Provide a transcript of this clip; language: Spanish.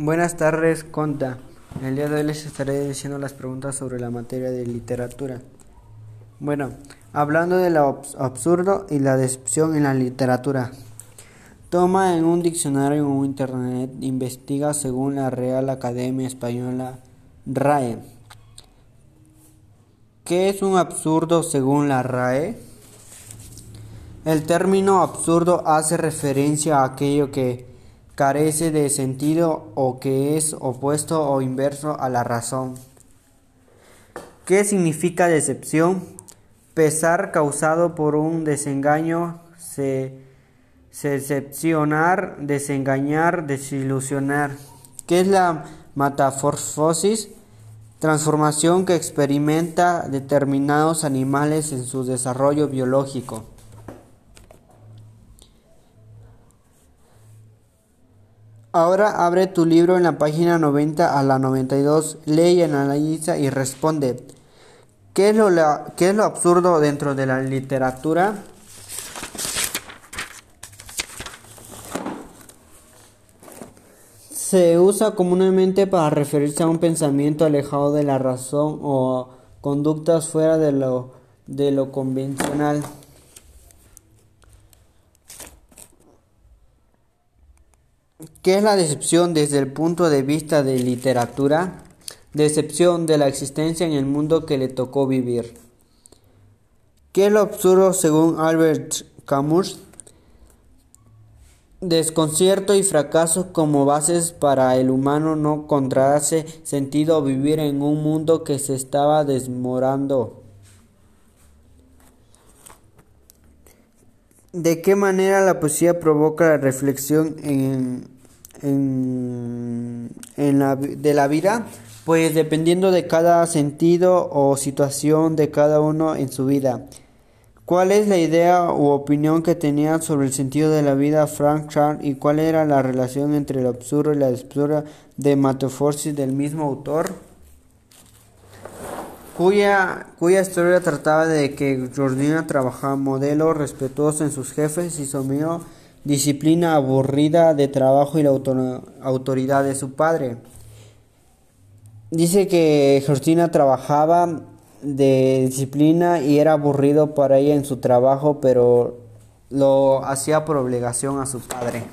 Buenas tardes, Conta. El día de hoy les estaré diciendo las preguntas sobre la materia de literatura. Bueno, hablando de lo absurdo y la decepción en la literatura. Toma en un diccionario o internet, investiga según la Real Academia Española RAE. ¿Qué es un absurdo según la RAE? El término absurdo hace referencia a aquello que carece de sentido o que es opuesto o inverso a la razón. ¿Qué significa decepción? Pesar causado por un desengaño, se, decepcionar, desengañar, desilusionar. ¿Qué es la metamorfosis? Transformación que experimenta determinados animales en su desarrollo biológico. Ahora abre tu libro en la página 90 a la 92, lee, analiza y responde. ¿Qué es lo, es lo absurdo dentro de la literatura? Se usa comúnmente para referirse a un pensamiento alejado de la razón o conductas fuera de lo, de lo convencional. ¿Qué es la decepción desde el punto de vista de literatura? Decepción de la existencia en el mundo que le tocó vivir. ¿Qué es lo absurdo según Albert Camus? Desconcierto y fracaso como bases para el humano no encontrarse sentido vivir en un mundo que se estaba desmorando. ¿De qué manera la poesía provoca la reflexión en, en, la, de la vida? Pues dependiendo de cada sentido o situación de cada uno en su vida. ¿Cuál es la idea u opinión que tenía sobre el sentido de la vida Frank Charles y cuál era la relación entre el absurdo y la absurda de Metaforsis del mismo autor? Cuya, cuya historia trataba de que Jordina trabajaba modelo respetuoso en sus jefes y sumió disciplina aburrida de trabajo y la autoridad de su padre. Dice que Georgina trabajaba de disciplina y era aburrido para ella en su trabajo, pero lo hacía por obligación a su padre.